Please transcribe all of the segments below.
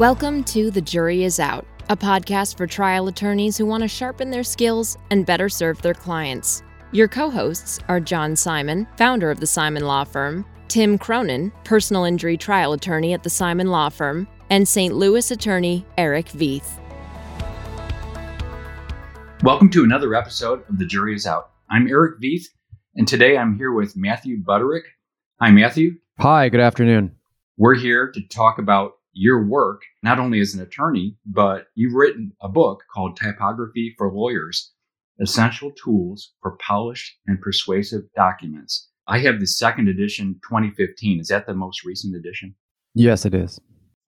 Welcome to The Jury Is Out, a podcast for trial attorneys who want to sharpen their skills and better serve their clients. Your co hosts are John Simon, founder of the Simon Law Firm, Tim Cronin, personal injury trial attorney at the Simon Law Firm, and St. Louis attorney Eric Veith. Welcome to another episode of The Jury Is Out. I'm Eric Veith, and today I'm here with Matthew Butterick. Hi, Matthew. Hi, good afternoon. We're here to talk about your work, not only as an attorney, but you've written a book called Typography for Lawyers Essential Tools for Polished and Persuasive Documents. I have the second edition 2015. Is that the most recent edition? Yes, it is.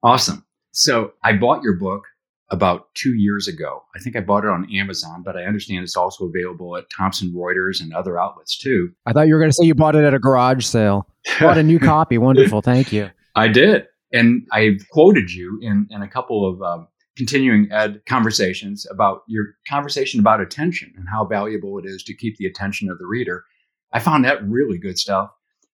Awesome. So I bought your book about two years ago. I think I bought it on Amazon, but I understand it's also available at Thomson Reuters and other outlets too. I thought you were going to say you bought it at a garage sale. Bought a new copy. Wonderful. Thank you. I did. And I've quoted you in, in a couple of um, continuing ed conversations about your conversation about attention and how valuable it is to keep the attention of the reader. I found that really good stuff.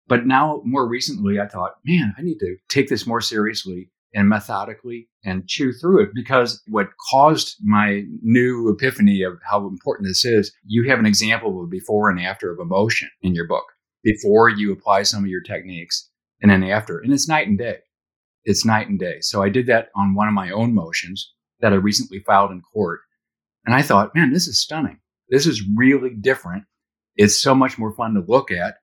But now, more recently, I thought, man, I need to take this more seriously and methodically and chew through it because what caused my new epiphany of how important this is, you have an example of before and after of emotion in your book. Before you apply some of your techniques and then after, and it's night and day it's night and day. So I did that on one of my own motions that I recently filed in court. And I thought, man, this is stunning. This is really different. It's so much more fun to look at.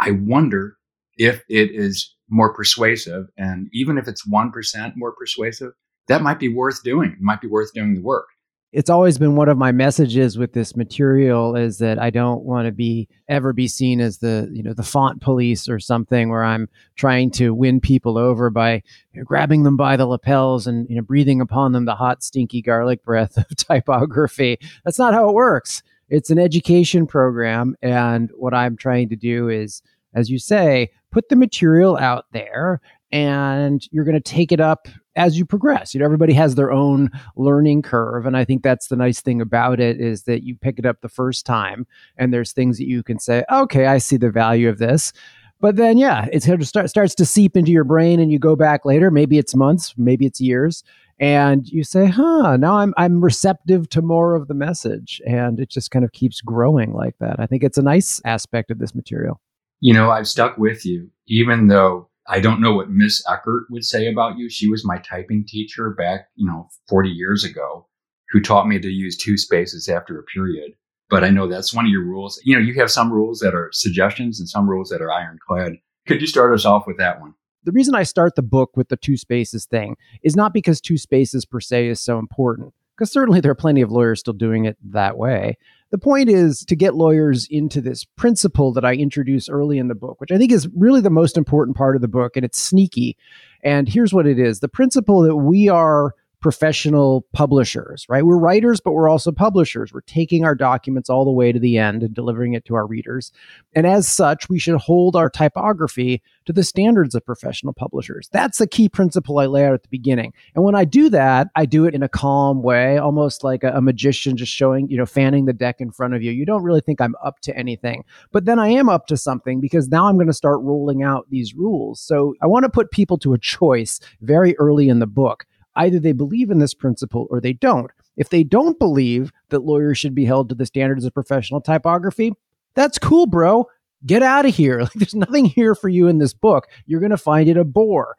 I wonder if it is more persuasive. And even if it's 1% more persuasive, that might be worth doing. It might be worth doing the work it's always been one of my messages with this material is that I don't want to be ever be seen as the you know the font police or something where I'm trying to win people over by you know, grabbing them by the lapels and you know breathing upon them the hot stinky garlic breath of typography. That's not how it works. It's an education program and what I'm trying to do is as you say put the material out there and you're going to take it up as you progress. You know, everybody has their own learning curve, and I think that's the nice thing about it is that you pick it up the first time, and there's things that you can say, "Okay, I see the value of this." But then, yeah, it start, starts to seep into your brain, and you go back later. Maybe it's months, maybe it's years, and you say, "Huh, now I'm I'm receptive to more of the message," and it just kind of keeps growing like that. I think it's a nice aspect of this material. You know, I've stuck with you, even though I don't know what Miss Eckert would say about you. She was my typing teacher back, you know, 40 years ago, who taught me to use two spaces after a period. But I know that's one of your rules. You know, you have some rules that are suggestions and some rules that are ironclad. Could you start us off with that one? The reason I start the book with the two spaces thing is not because two spaces per se is so important, because certainly there are plenty of lawyers still doing it that way. The point is to get lawyers into this principle that I introduce early in the book, which I think is really the most important part of the book, and it's sneaky. And here's what it is the principle that we are professional publishers, right? We're writers, but we're also publishers. We're taking our documents all the way to the end and delivering it to our readers. And as such, we should hold our typography to the standards of professional publishers. That's the key principle I lay out at the beginning. And when I do that, I do it in a calm way, almost like a, a magician just showing, you know, fanning the deck in front of you. You don't really think I'm up to anything, but then I am up to something because now I'm going to start rolling out these rules. So I want to put people to a choice very early in the book Either they believe in this principle or they don't. If they don't believe that lawyers should be held to the standards of professional typography, that's cool, bro. Get out of here. Like, there's nothing here for you in this book. You're going to find it a bore.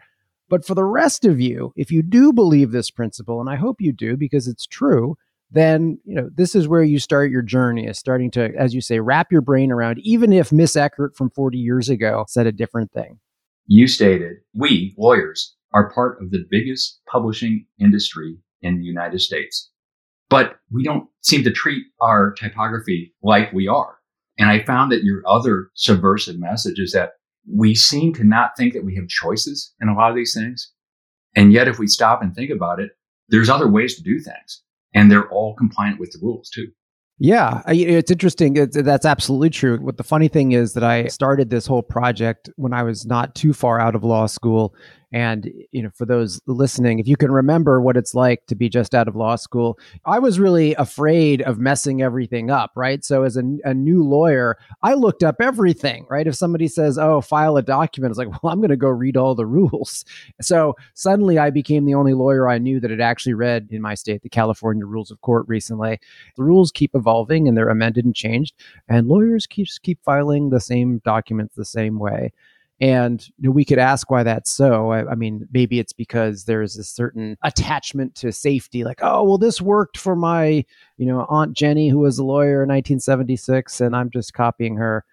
But for the rest of you, if you do believe this principle, and I hope you do because it's true, then you know this is where you start your journey is starting to as you say wrap your brain around even if miss eckert from 40 years ago said a different thing you stated we lawyers are part of the biggest publishing industry in the United States. But we don't seem to treat our typography like we are. And I found that your other subversive message is that we seem to not think that we have choices in a lot of these things. And yet, if we stop and think about it, there's other ways to do things. And they're all compliant with the rules too. Yeah, it's interesting. It's, that's absolutely true. What the funny thing is that I started this whole project when I was not too far out of law school And, you know, for those listening, if you can remember what it's like to be just out of law school, I was really afraid of messing everything up, right? So as a, a new lawyer, I looked up everything, right? If somebody says, oh, file a document, it's like, well, I'm going to go read all the rules. So suddenly I became the only lawyer I knew that had actually read in my state the California Rules of Court recently. The rules keep evolving and they're amended and changed, and lawyers keep, keep filing the same documents the same way. And you know, we could ask why that's so. I, I, mean, maybe it's because there's a certain attachment to safety, like, oh, well, this worked for my, you know, Aunt Jenny, who was a lawyer in 1976, and I'm just copying her.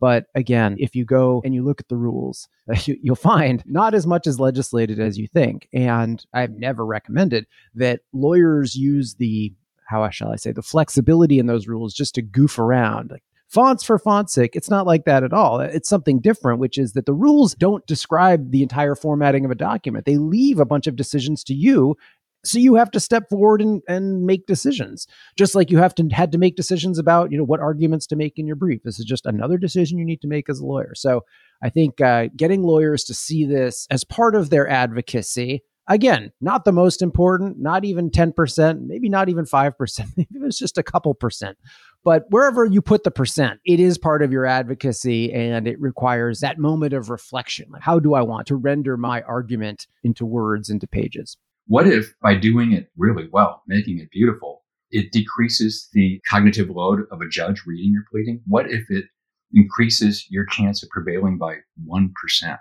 But again, if you go and you look at the rules, you, will find not as much as legislated as you think. And I've never recommended that lawyers use the how shall I say the flexibility in those rules just to goof around. Like, fonts for font's sake. It's not like that at all. It's something different, which is that the rules don't describe the entire formatting of a document. They leave a bunch of decisions to you. So you have to step forward and, and make decisions, just like you have to had to make decisions about you know what arguments to make in your brief. This is just another decision you need to make as a lawyer. So I think uh, getting lawyers to see this as part of their advocacy Again, not the most important, not even 10%, maybe not even 5%, maybe it's just a couple percent. But wherever you put the percent, it is part of your advocacy and it requires that moment of reflection. Like, how do I want to render my argument into words, into pages? What if by doing it really well, making it beautiful, it decreases the cognitive load of a judge reading your pleading? What if it increases your chance of prevailing by 1%?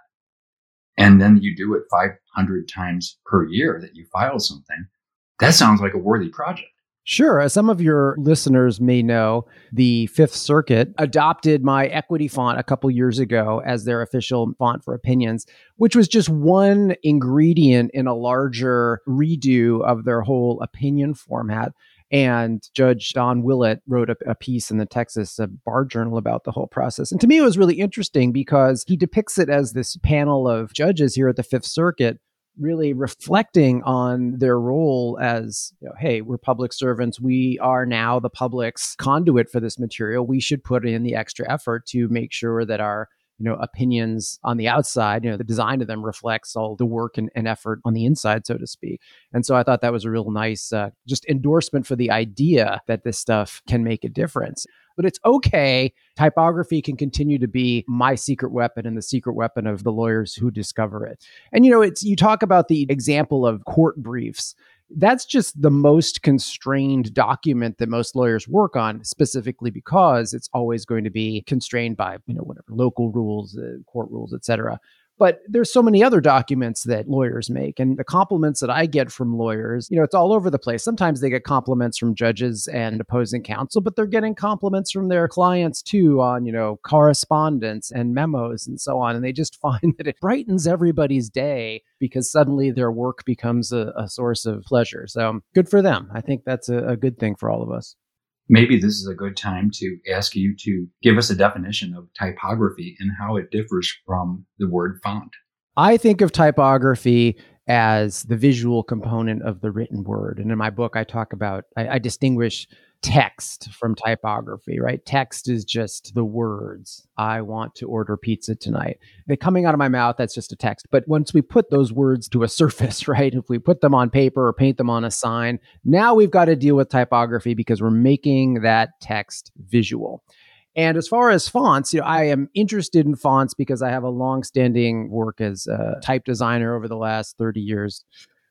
and then you do it 500 times per year that you file something, that sounds like a worthy project. Sure. As some of your listeners may know, the Fifth Circuit adopted my equity font a couple years ago as their official font for opinions, which was just one ingredient in a larger redo of their whole opinion format. And Judge Don Willett wrote a, a, piece in the Texas Bar Journal about the whole process. And to me, it was really interesting because he depicts it as this panel of judges here at the Fifth Circuit really reflecting on their role as you know, hey we're public servants. We are now the public's conduit for this material. We should put in the extra effort to make sure that our you know opinions on the outside you know the design of them reflects all the work and, and effort on the inside so to speak. And so i thought that was a real nice uh, just endorsement for the idea that this stuff can make a difference. But it's okay. Typography can continue to be my secret weapon and the secret weapon of the lawyers who discover it. And you know it's you talk about the example of court briefs that's just the most constrained document that most lawyers work on specifically because it's always going to be constrained by you know whatever local rules uh, court rules etc but there's so many other documents that lawyers make and the compliments that i get from lawyers you know it's all over the place. Sometimes they get compliments from judges and opposing counsel but they're getting compliments from their clients too on you know correspondence and memos and so on and they just find that it brightens everybody's day because suddenly their work becomes a, a source of pleasure. So good for them. I think that's a, a good thing for all of us maybe this is a good time to ask you to give us a definition of typography and how it differs from the word font. I think of typography as the visual component of the written word. And in my book, I talk about, I, I distinguish text from typography, right? Text is just the words. I want to order pizza tonight. They're coming out of my mouth, that's just a text. But once we put those words to a surface, right? If we put them on paper or paint them on a sign, now we've got to deal with typography because we're making that text visual. And as far as fonts, you know, I am interested in fonts because I have a long-standing work as a type designer over the last 30 years.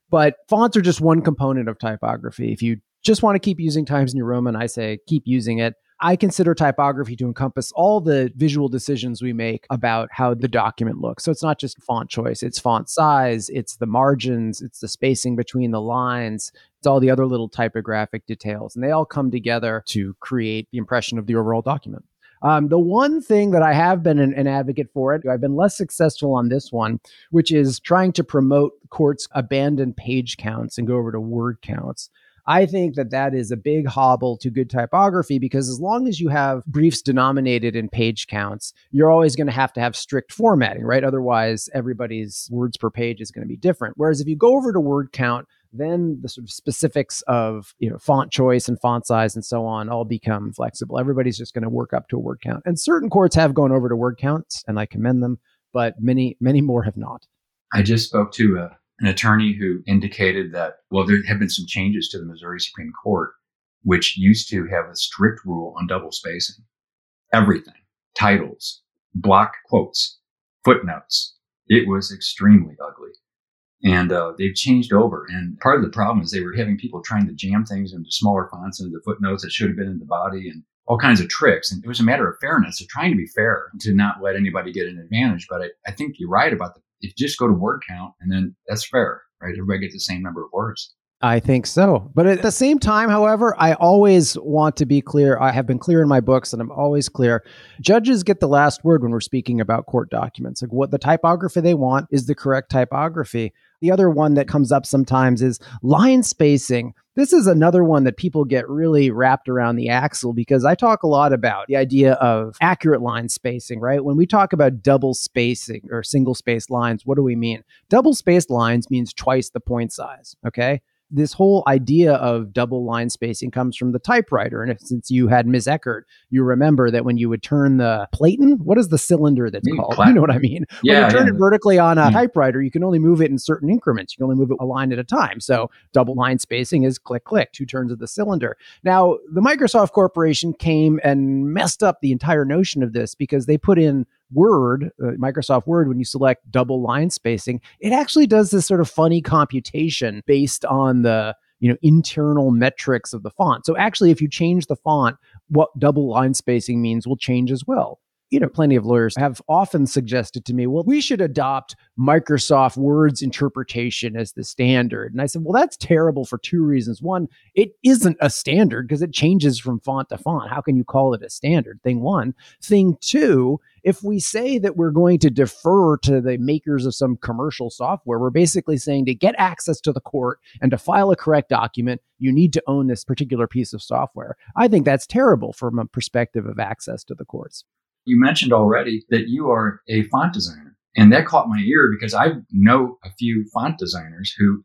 But fonts are just one component of typography. If you just want to keep using Times New Roman, I say keep using it. I consider typography to encompass all the visual decisions we make about how the document looks. So it's not just font choice, it's font size, it's the margins, it's the spacing between the lines, it's all the other little typographic details. And they all come together to create the impression of the overall document. Um, the one thing that I have been an, an, advocate for it, I've been less successful on this one, which is trying to promote courts abandon page counts and go over to word counts. I think that that is a big hobble to good typography because as long as you have briefs denominated in page counts, you're always going to have to have strict formatting, right? Otherwise, everybody's words per page is going to be different. Whereas if you go over to word count, then the sort of specifics of you know font choice and font size and so on all become flexible. Everybody's just going to work up to a word count. And certain courts have gone over to word counts, and I commend them, but many many more have not. I just spoke to a, an attorney who indicated that, well, there have been some changes to the Missouri Supreme Court, which used to have a strict rule on double spacing. Everything, titles, block quotes, footnotes. It was extremely ugly. And uh, they've changed over. And part of the problem is they were having people trying to jam things into smaller fonts into the footnotes that should have been in the body and all kinds of tricks. And it was a matter of fairness, of trying to be fair, to not let anybody get an advantage. But I, I think you're right about the, if you just go to word count and then that's fair, right? Everybody gets the same number of words. I think so. But at the same time, however, I always want to be clear. I have been clear in my books and I'm always clear. Judges get the last word when we're speaking about court documents. Like what the typography they want is the correct typography. The other one that comes up sometimes is line spacing. This is another one that people get really wrapped around the axle because I talk a lot about the idea of accurate line spacing, right? When we talk about double spacing or single spaced lines, what do we mean? Double spaced lines means twice the point size, okay? This whole idea of double line spacing comes from the typewriter. And if, since you had Ms. Eckert, you remember that when you would turn the Platen, what is the cylinder that's called? You know what I mean? Yeah, when you turn yeah. it vertically on a Mm. typewriter, you can only move it in certain increments. You can only move it a line at a time. So double line spacing is click, click, two turns of the cylinder. Now, the Microsoft Corporation came and messed up the entire notion of this because they put in Word, uh, Microsoft Word, when you select double line spacing, it actually does this sort of funny computation based on the you know internal metrics of the font. So actually, if you change the font, what double line spacing means will change as well. You know, plenty of lawyers have often suggested to me, well, we should adopt Microsoft Word's interpretation as the standard. And I said, well, that's terrible for two reasons. One, it isn't a standard because it changes from font to font. How can you call it a standard? Thing one. Thing two, if we say that we're going to defer to the makers of some commercial software, we're basically saying to get access to the court and to file a correct document, you need to own this particular piece of software. I think that's terrible from a perspective of access to the courts. You mentioned already that you are a font designer. And that caught my ear because I know a few font designers who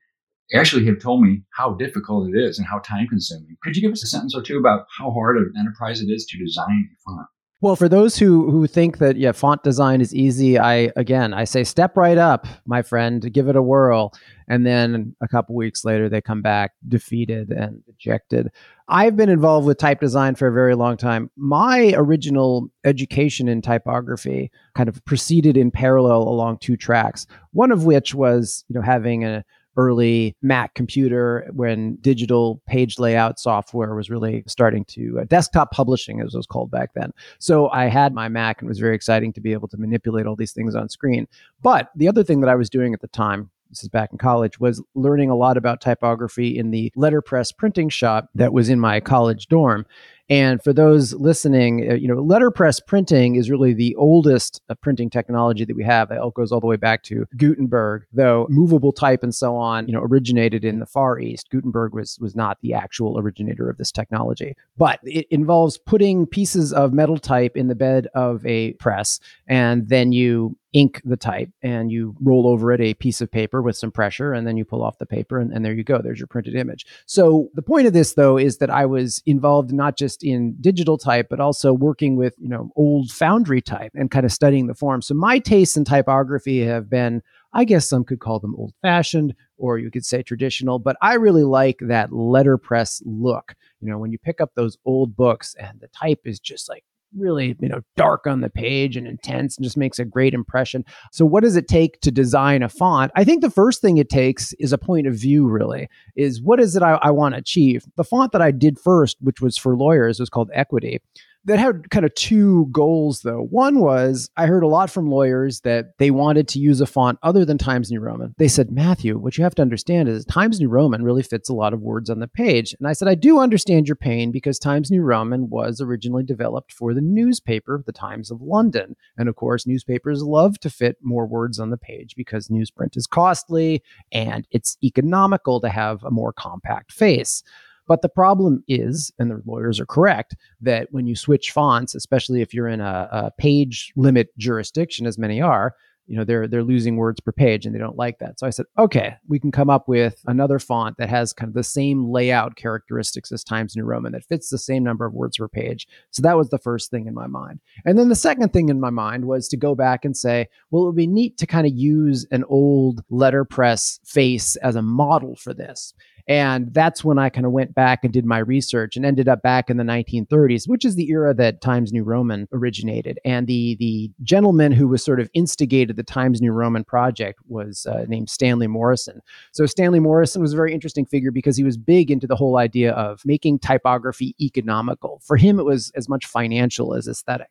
actually have told me how difficult it is and how time consuming. Could you give us a sentence or two about how hard an enterprise it is to design a font? Well, for those who who think that yeah, font design is easy, I again I say step right up, my friend, give it a whirl, and then a couple weeks later they come back defeated and dejected. I've been involved with type design for a very long time. My original education in typography kind of proceeded in parallel along two tracks. One of which was you know having a early Mac computer when digital page layout software was really starting to uh, desktop publishing, as it was called back then. So I had my Mac and it was very exciting to be able to manipulate all these things on screen. But the other thing that I was doing at the time, this is back in college, was learning a lot about typography in the letterpress printing shop that was in my college dorm. And for those listening, uh, you know, letterpress printing is really the oldest uh, printing technology that we have. It goes all the way back to Gutenberg, though movable type and so on, you know, originated in the Far East. Gutenberg was was not the actual originator of this technology, but it involves putting pieces of metal type in the bed of a press, and then you ink the type and you roll over it a piece of paper with some pressure and then you pull off the paper and, and there you go there's your printed image so the point of this though is that i was involved not just in digital type but also working with you know old foundry type and kind of studying the form. So my tastes in typography have been i guess some could call them old fashioned or you could say traditional but i really like that letterpress look. You know when you pick up those old books and the type is just like really you know dark on the page and intense and just makes a great impression. So what does it take to design a font? I think the first thing it takes is a point of view really is what is it i, I want to achieve? The font that i did first which was for lawyers was called equity that had kind of two goals though. One was I heard a lot from lawyers that they wanted to use a font other than Times New Roman. They said, Matthew, what you have to understand is Times New Roman really fits a lot of words on the page. And I said, I do understand your pain because Times New Roman was originally developed for the newspaper, the Times of London. And of course, newspapers love to fit more words on the page because newsprint is costly and it's economical to have a more compact face. But the problem is, and the lawyers are correct, that when you switch fonts, especially if you're in a, a page limit jurisdiction, as many are, you know they're they're losing words per page and they don't like that. So i said okay we can come up with another font that has kind of the same layout characteristics as times new roman that fits the same number of words per page. So that was the first thing in my mind. And then the second thing in my mind was to go back and say well it would be neat to kind of use an old letterpress face as a model for this and that's when I kind of went back and did my research and ended up back in the 1930s, which is the era that Times New Roman originated. And the the gentleman who was sort of instigated the Times New Roman project was uh, named Stanley Morison. So Stanley Morison was a very interesting figure because he was big into the whole idea of making typography economical. For him, it was as much financial as aesthetic.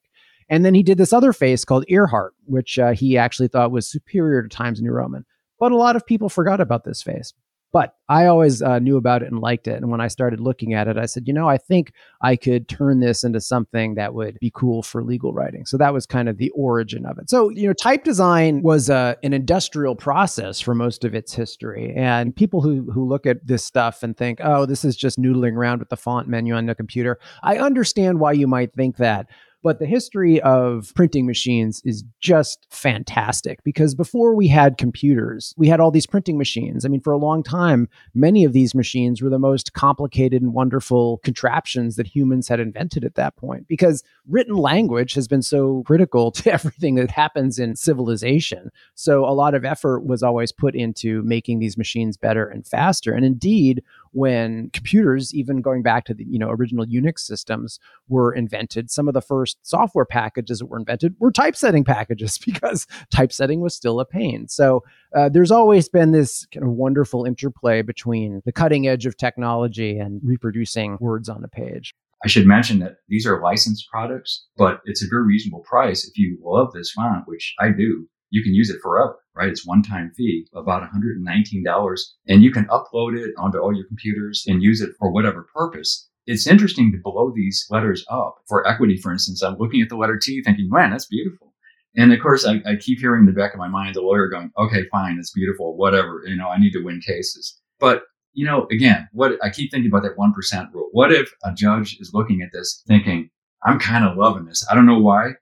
And then he did this other face called Ehrhardt, which uh, he actually thought was superior to Times New Roman. But a lot of people forgot about this face. But I always uh, knew about it and liked it. And when I started looking at it, I said, you know, I think I could turn this into something that would be cool for legal writing. So that was kind of the origin of it. So, you know, type design was uh, an industrial process for most of its history. And people who, who look at this stuff and think, oh, this is just noodling around with the font menu on the computer, I understand why you might think that. But the history of printing machines is just fantastic because before we had computers, we had all these printing machines. I mean, for a long time, many of these machines were the most complicated and wonderful contraptions that humans had invented at that point because written language has been so critical to everything that happens in civilization. So a lot of effort was always put into making these machines better and faster. And indeed, when computers, even going back to the you know original Unix systems, were invented, some of the first software packages that were invented were typesetting packages because typesetting was still a pain. So uh, there's always been this kind of wonderful interplay between the cutting edge of technology and reproducing words on a page. I should mention that these are licensed products, but it's a very reasonable price if you love this font, which I do you can use it forever, right? It's one time fee, about $119. And you can upload it onto all your computers and use it for whatever purpose. It's interesting to blow these letters up. For equity, for instance, I'm looking at the letter T thinking, man, that's beautiful. And of course, I, I keep hearing in the back of my mind the lawyer going, okay, fine, it's beautiful, whatever. You know, I need to win cases. But you know, again, what I keep thinking about that 1% rule. What if a judge is looking at this thinking, I'm kind of loving this. I don't know why.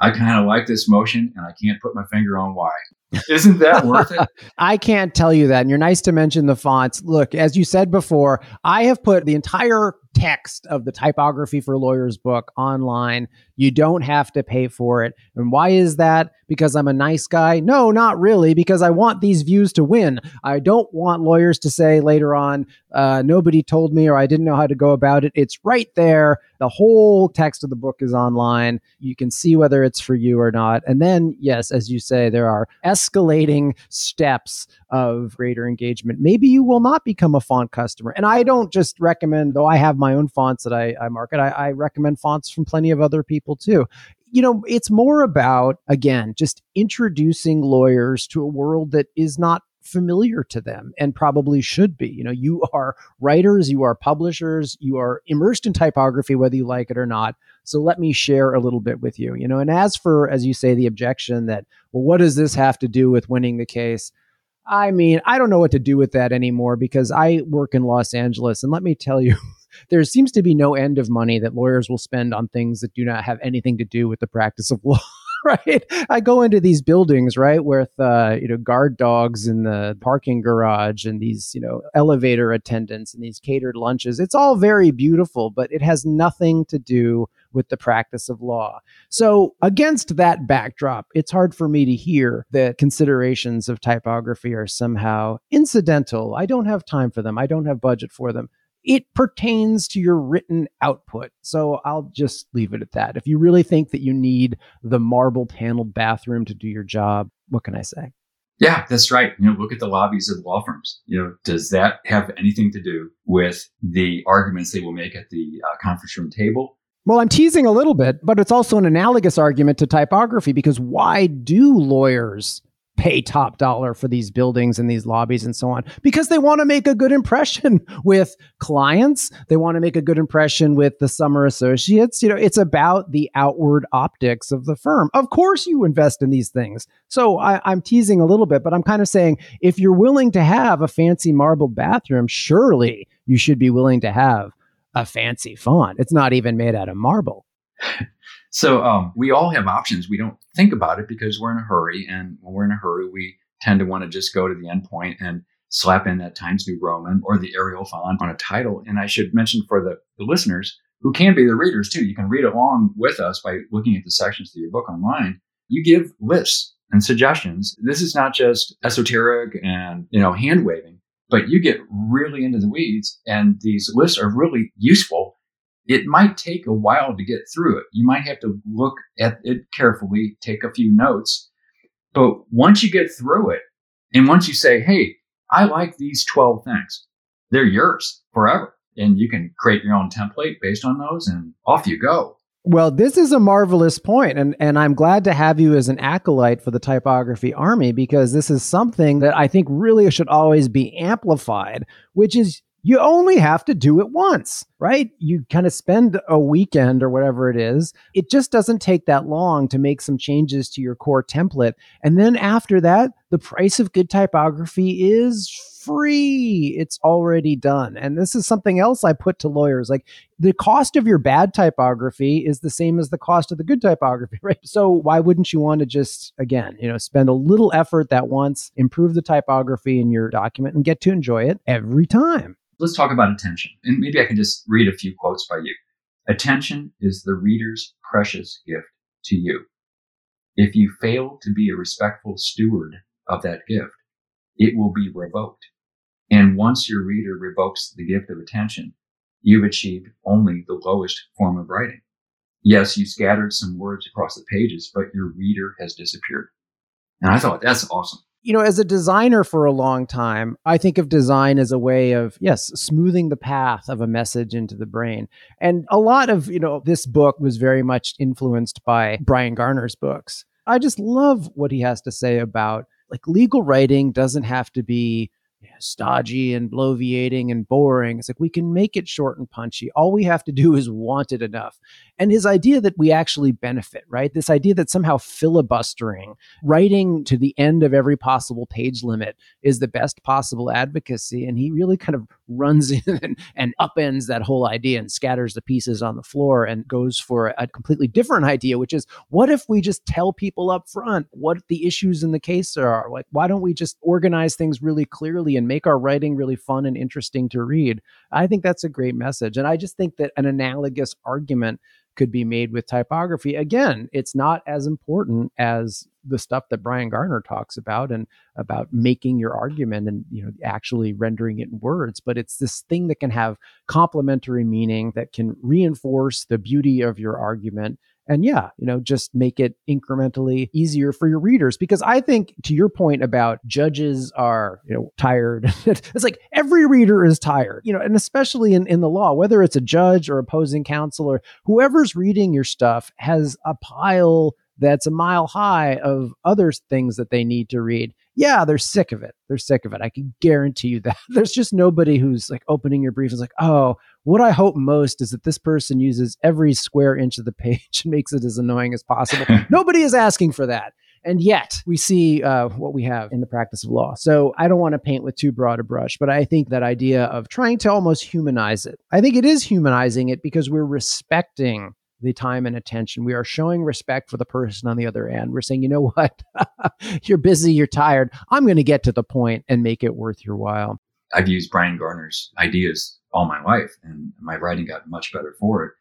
I kind of like this motion and I can't put my finger on why. Isn't that worth it? I can't tell you that. And you're nice to mention the fonts. Look, as you said before, I have put the entire text of the typography for lawyers book online. You don't have to pay for it. And why is that? Because I'm a nice guy? No, not really, because I want these views to win. I don't want lawyers to say later on, uh, nobody told me or I didn't know how to go about it. It's right there. The whole text of the book is online. You can see whether it's for you or not. And then, yes, as you say, there are escalating steps of greater engagement. Maybe you will not become a font customer. And I don't just recommend, though I have my own fonts that I, I market. I, I recommend fonts from plenty of other people too you know, it's more about, again, just introducing lawyers to a world that is not familiar to them and probably should be. You know, you are writers, you are publishers, you are immersed in typography, whether you like it or not. So let me share a little bit with you. You know, and as for, as you say, the objection that, well, what does this have to do with winning the case? I mean, I don't know what to do with that anymore because I work in Los Angeles. And let me tell you, there seems to be no end of money that lawyers will spend on things that do not have anything to do with the practice of law. right? I go into these buildings, right, with uh, you know guard dogs in the parking garage and these you know elevator attendants and these catered lunches. It's all very beautiful, but it has nothing to do with the practice of law. So, against that backdrop, it's hard for me to hear that considerations of typography are somehow incidental. I don't have time for them. I don't have budget for them it pertains to your written output. So I'll just leave it at that. If you really think that you need the marble paneled bathroom to do your job, what can I say? Yeah, that's right. You know, look at the lobbies of law firms. You know, does that have anything to do with the arguments they will make at the uh, conference room table? Well, I'm teasing a little bit, but it's also an analogous argument to typography because why do lawyers pay top dollar for these buildings and these lobbies and so on because they want to make a good impression with clients. They want to make a good impression with the summer associates. You know, it's about the outward optics of the firm. Of course, you invest in these things. So I, I'm teasing a little bit, but I'm kind of saying if you're willing to have a fancy marble bathroom, surely you should be willing to have a fancy font. It's not even made out of marble. So um, we all have options. We don't think about it because we're in a hurry. And when we're in a hurry, we tend to want to just go to the end point and slap in that Times New Roman or the Arial font on a title. And I should mention for the, the listeners who can be the readers too, you can read along with us by looking at the sections of your book online. You give lists and suggestions. This is not just esoteric and, you know, hand waving, but you get really into the weeds and these lists are really useful it might take a while to get through it. You might have to look at it carefully, take a few notes. But once you get through it, and once you say, hey, I like these 12 things, they're yours forever. And you can create your own template based on those, and off you go. Well, this is a marvelous point, and, and I'm glad to have you as an acolyte for the typography army because this is something that I think really should always be amplified, which is you only have to do it once, right? You kind of spend a weekend or whatever it is. It just doesn't take that long to make some changes to your core template. And then after that, the price of good typography is free. It's already done. And this is something else I put to lawyers. Like the cost of your bad typography is the same as the cost of the good typography, right? So why wouldn't you want to just, again, you know, spend a little effort that once, improve the typography in your document and get to enjoy it every time? let's talk about attention. And maybe I can just read a few quotes by you. Attention is the reader's precious gift to you. If you fail to be a respectful steward of that gift, it will be revoked. And once your reader revokes the gift of attention, you've achieved only the lowest form of writing. Yes, you scattered some words across the pages, but your reader has disappeared. And I thought that's awesome you know, as a designer for a long time, I think of design as a way of, yes, smoothing the path of a message into the brain. And a lot of, you know, this book was very much influenced by Bryan Garner's books. I just love what he has to say about like legal writing doesn't have to be stodgy and bloviating and boring. It's like we can make it short and punchy. All we have to do is want it enough. And his idea that we actually benefit, right? This idea that somehow filibustering, writing to the end of every possible page limit is the best possible advocacy. And he really kind of runs in and, upends that whole idea and scatters the pieces on the floor and goes for a completely different idea, which is what if we just tell people up front what the issues in the case are? Like, why don't we just organize things really clearly and make our writing really fun and interesting to read? I think that's a great message. And I just think that an analogous argument could be made with typography. Again, it's not as important as the stuff that Bryan Garner talks about and about making your argument and you know actually rendering it in words, but it's this thing that can have complementary meaning that can reinforce the beauty of your argument and yeah you know just make it incrementally easier for your readers because i think to your point about judges are you know tired it's like every reader is tired you know and especially in, in the law whether it's a judge or opposing counsel or whoever's reading your stuff has a pile that's a mile high of other things that they need to read. Yeah, they're sick of it. They're sick of it. I can guarantee you that. There's just nobody who's like opening your brief is like, oh, what I hope most is that this person uses every square inch of the page and makes it as annoying as possible. nobody is asking for that. And yet we see uh, what we have in the practice of law. So I don't want to paint with too broad a brush, but I think that idea of trying to almost humanize it, I think it is humanizing it because we're respecting the time and attention. We are showing respect for the person on the other end. We're saying, you know what? you're busy, you're tired. I'm going to get to the point and make it worth your while. I've used Bryan Garner's ideas all my life, and my writing got much better for it.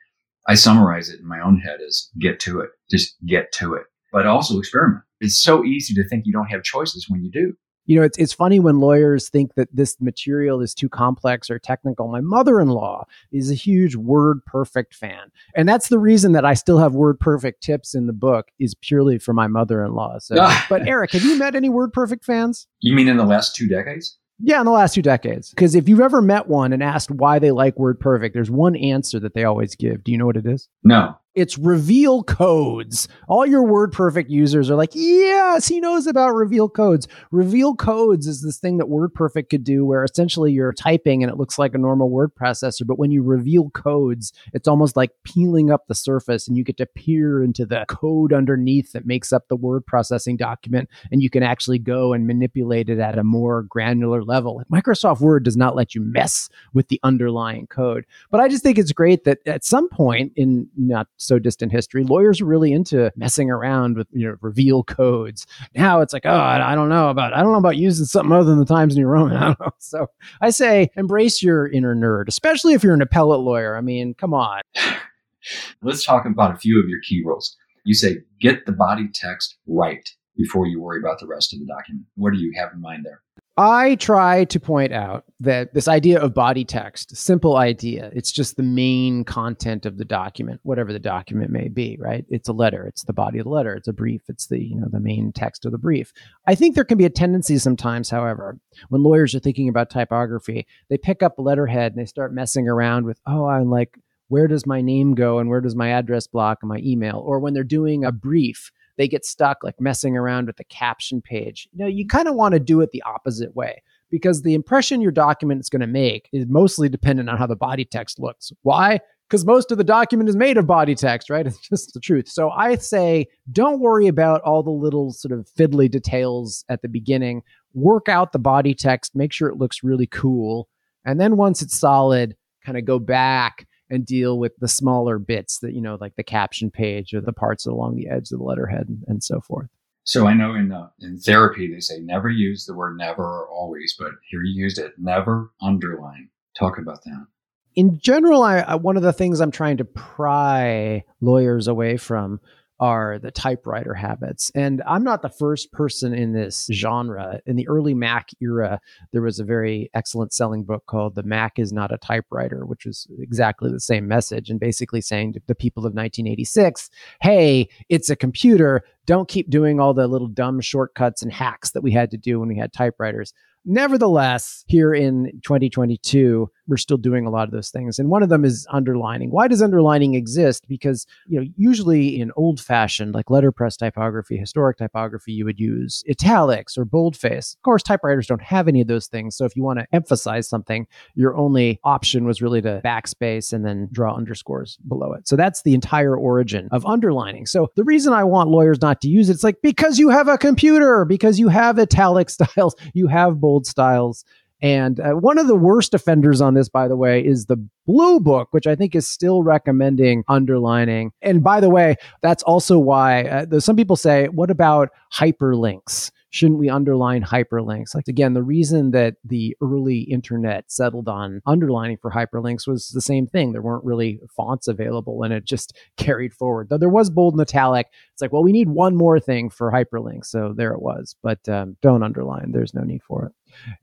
I summarize it in my own head as get to it, just get to it, but also experiment. It's so easy to think you don't have choices when you do you know, it's it's funny when lawyers think that this material is too complex or technical. My mother-in-law is a huge WordPerfect fan, and that's the reason that I still have WordPerfect tips in the book is purely for my mother-in-law. So, ah. but Eric, have you met any WordPerfect fans? You mean in the last two decades? Yeah, in the last two decades. Because if you've ever met one and asked why they like WordPerfect, there's one answer that they always give. Do you know what it is? No. It's reveal codes. All your WordPerfect users are like, yes, he knows about reveal codes. Reveal codes is this thing that WordPerfect could do where essentially you're typing and it looks like a normal word processor. But when you reveal codes, it's almost like peeling up the surface and you get to peer into the code underneath that makes up the word processing document. And you can actually go and manipulate it at a more granular level. Microsoft Word does not let you mess with the underlying code. But I just think it's great that at some point in not so distant history, lawyers are really into messing around with you know reveal codes. Now it's like, oh, I, don't know about I don't know about using something other than the Times New Roman. I. So I say embrace your inner nerd, especially if you're an appellate lawyer. I mean, come on. Let's talk about a few of your key rules. You say get the body text right before you worry about the rest of the document. What do you have in mind there? I try to point out that this idea of body text, simple idea, it's just the main content of the document, whatever the document may be, right? It's a letter, it's the body of the letter, it's a brief, it's the, you know, the main text of the brief. I think there can be a tendency sometimes, however, when lawyers are thinking about typography, they pick up a letterhead and they start messing around with, oh, I'm like where does my name go and where does my address block and my email? Or when they're doing a brief, they get stuck like messing around with the caption page. You know, you mm-hmm. kind of want to do it the opposite way because the impression your document is going to make is mostly dependent on how the body text looks. Why? Because most of the document is made of body text, right? It's just the truth. So I say, don't worry about all the little sort of fiddly details at the beginning. Work out the body text, make sure it looks really cool. And then once it's solid, kind of go back and deal with the smaller bits that you know like the caption page or the parts along the edge of the letterhead and, and so forth. So i know in uh, in therapy they say never use the word never or always but here you used it never underline. Talk about that. In general I, I one of the things i'm trying to pry lawyers away from are the typewriter habits. And I'm not the first person in this genre. In the early Mac era, there was a very excellent selling book called The Mac is Not a Typewriter, which was exactly the same message and basically saying to the people of 1986, hey, it's a computer. Don't keep doing all the little dumb shortcuts and hacks that we had to do when we had typewriters. Nevertheless, here in 2022, we're still doing a lot of those things. And one of them is underlining. Why does underlining exist? Because, you know, usually in old fashioned, like letterpress typography, historic typography, you would use italics or boldface. Of course, typewriters don't have any of those things. So if you want to emphasize something, your only option was really to backspace and then draw underscores below it. So that's the entire origin of underlining. So the reason I want lawyers not to use it, it's like because you have a computer, because you have italic styles, you have bold styles. And uh, one of the worst offenders on this, by the way, is the Blue Book, which I think is still recommending underlining. And by the way, that's also why uh, some people say, what about hyperlinks? Shouldn't we underline hyperlinks? Like, again, the reason that the early internet settled on underlining for hyperlinks was the same thing. There weren't really fonts available and it just carried forward. Though there was bold and italic, it's like, well, we need one more thing for hyperlinks. So there it was. But um, don't underline, there's no need for it.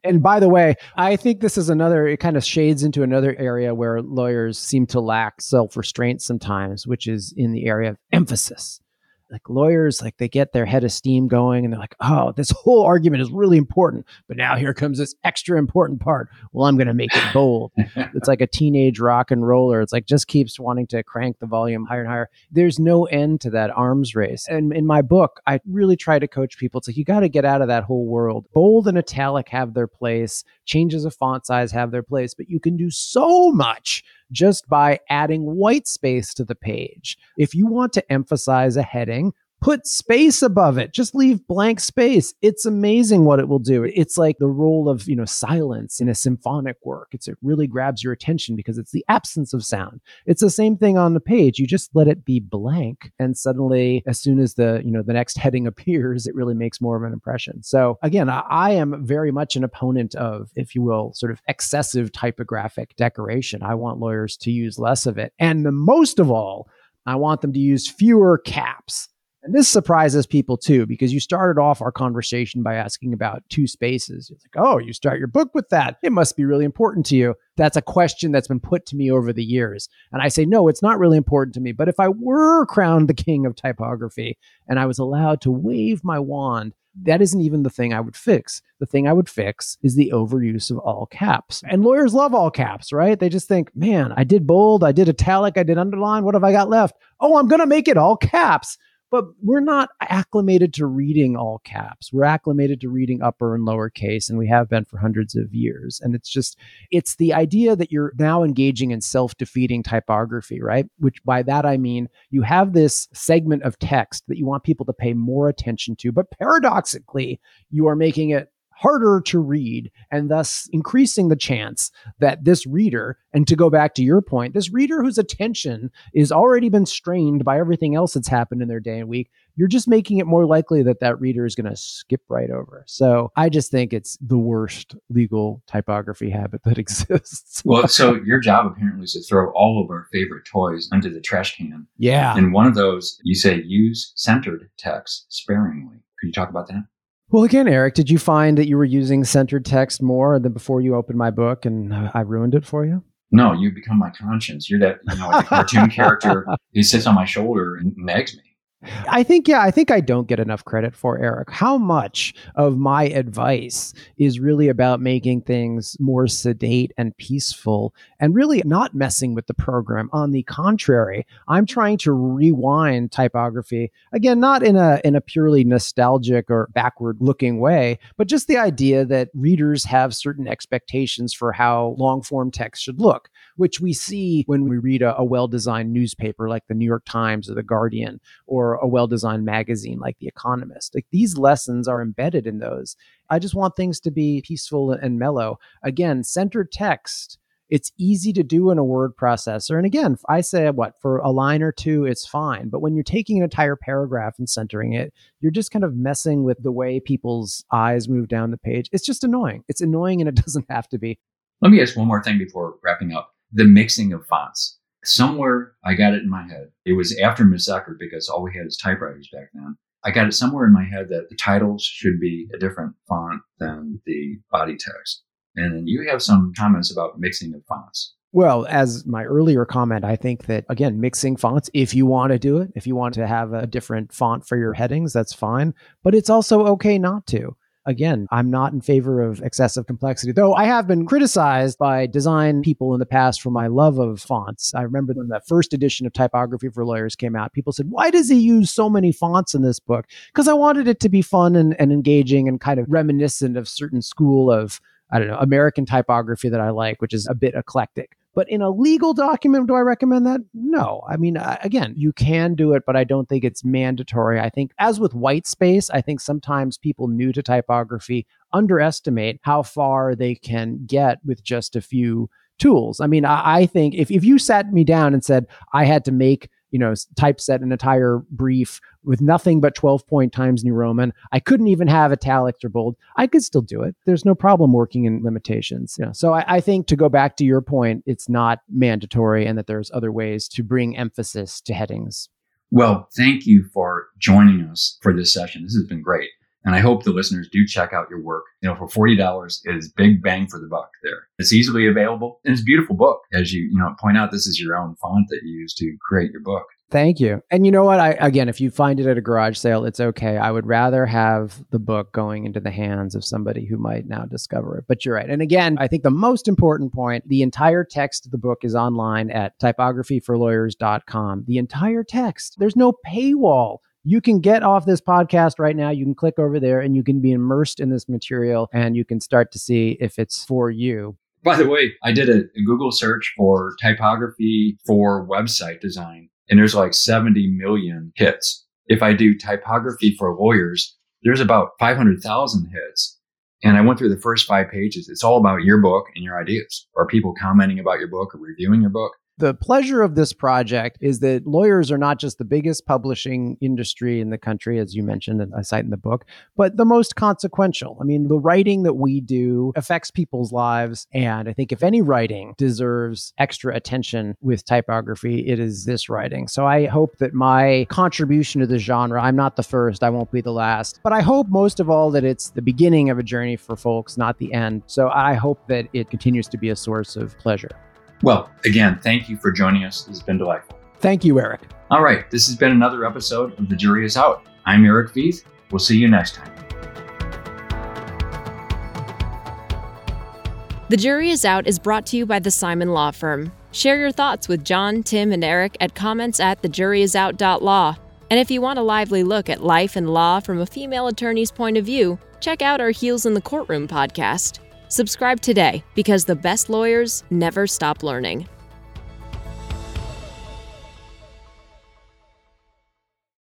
And by the way, I think this is another, it kind of shades into another area where lawyers seem to lack self restraint sometimes, which is in the area of emphasis like lawyers like they get their head of steam going and they're like oh this whole argument is really important but now here comes this extra important part. Well i'm going to make it bold. It's like a teenage rock and roller. It's like just keeps wanting to crank the volume higher and higher. There's no end to that arms race. And in my book i really try to coach people. It's like you got to get out of that whole world. Bold and italic have their place. Changes of font size have their place but you can do so much just by adding white space to the page. If you want to emphasize a heading, put space above it. Just leave blank space. It's amazing what it will do. It's like the role of you know silence in a symphonic work. It's it really grabs your attention because it's the absence of sound. It's the same thing on the page. You just let it be blank and suddenly as soon as the you know the next heading appears it really makes more of an impression. So again I, I am very much an opponent of if you will sort of excessive typographic decoration. I want lawyers to use less of it. And the most of all I want them to use fewer caps and this surprises people too, because you started off our conversation by asking about two spaces. It's like, oh, you start your book with that. It must be really important to you. That's a question that's been put to me over the years. And I say, no, it's not really important to me. But if I were crowned the king of typography and I was allowed to wave my wand, that isn't even the thing I would fix. The thing I would fix is the overuse of all caps. And lawyers love all caps, right? They just think, man, I did bold, I did italic, I did underline. What have I got left? Oh, I'm going to make it all caps but we're not acclimated to reading all caps. We're acclimated to reading upper and lower case, and we have been for hundreds of years. And it's just, it's the idea that you're now engaging in self defeating typography, right? Which by that I mean you have this segment of text that you want people to pay more attention to, but paradoxically, you are making it harder to read and thus increasing the chance that this reader, and to go back to your point, this reader whose attention is already been strained by everything else that's happened in their day and week, you're just making it more likely that that reader is going to skip right over. So I just think it's the worst legal typography habit that exists. well, so your job apparently is to throw all of our favorite toys under the trash can. Yeah. And one of those, you say use centered text sparingly. Could you talk about that? Well, again, Eric, did you find that you were using centered text more than before you opened my book and uh, I ruined it for you? No, you become my conscience. You're that, you know, like a cartoon character who sits on my shoulder and nags me. I think, yeah, I think I don't get enough credit for Eric. How much of my advice is really about making things more sedate and peaceful and really not messing with the program? On the contrary, I'm trying to rewind typography again, not in a in a purely nostalgic or backward looking way, but just the idea that readers have certain expectations for how long form text should look, which we see when we read a, a well designed newspaper like the New York Times or the Guardian or a well designed magazine like The Economist. Like these lessons are embedded in those. I just want things to be peaceful and mellow. Again, centered text. It's easy to do in a word processor. And again, I say what for a line or two, it's fine. But when you're taking an entire paragraph and centering it, you're just kind of messing with the way people's eyes move down the page. It's just annoying. It's annoying and it doesn't have to be. Let me ask one more thing before wrapping up the mixing of fonts somewhere I got it in my head. It was after Miss Eckert because all we had is typewriters back then. I got it somewhere in my head that the titles should be a different font than the body text. And you have some comments about mixing of fonts. Well, as my earlier comment, I think that again, mixing fonts, if you want to do it, if you want to have a different font for your headings, that's fine. But it's also okay not to again, I'm not in favor of excessive complexity, though I have been criticized by design people in the past for my love of fonts. I remember when the first edition of Typography for Lawyers came out, people said, Why does he use so many fonts in this book? Because I wanted it to be fun and, and engaging and kind of reminiscent of certain school of I don't know, American typography that I like, which is a bit eclectic. But in a legal document, do I recommend that? No. I mean, uh, again, you can do it, but I don't think it's mandatory. I think, as with white space, I think sometimes people new to typography underestimate how far they can get with just a few tools. I mean, I, I think if, if you sat me down and said, I had to make you know, typeset an entire brief with nothing but 12 point Times New Roman. I couldn't even have italics or bold. I could still do it. There's no problem working in limitations. Know, so I, I think to go back to your point, it's not mandatory and that there's other ways to bring emphasis to headings. Well, thank you for joining us for this session. This has been great. And I hope the listeners do check out your work. You know, for $40, it is big bang for the buck there. It's easily available and it's a beautiful book. As you, you know, point out, this is your own font that you use to create your book. Thank you. And you know what? I again, if you find it at a garage sale, it's okay. I would rather have the book going into the hands of somebody who might now discover it. But you're right. And again, I think the most important point, the entire text of the book is online at typographyforlawyers.com. The entire text. There's no paywall you can get off this podcast right now. You can click over there and you can be immersed in this material and you can start to see if it's for you. By the way, I did a, a Google search for typography for website design, and there's like 70 million hits. If I do typography for lawyers, there's about 500,000 hits. And I went through the first five pages. It's all about your book and your ideas, Are people commenting about your book or reviewing your book the pleasure of this project is that lawyers are not just the biggest publishing industry in the country, as you mentioned, and I cite in the book, but the most consequential. I mean, the writing that we do affects people's lives. And I think if any writing deserves extra attention with typography, it is this writing. So I hope that my contribution to the genre, I'm not the first, I won't be the last, but I hope most of all that it's the beginning of a journey for folks, not the end. So I hope that it continues to be a source of pleasure. Well, again, thank you for joining us. This has been delightful. Thank you, Eric. All right. This has been another episode of The Jury is Out. I'm Eric Veith. We'll see you next time. The Jury is Out is brought to you by the Simon Law Firm. Share your thoughts with John, Tim, and Eric at comments at thejuryisout.law. And if you want a lively look at life and law from a female attorney's point of view, check out our Heels in the Courtroom podcast. Subscribe today because the best lawyers never stop learning.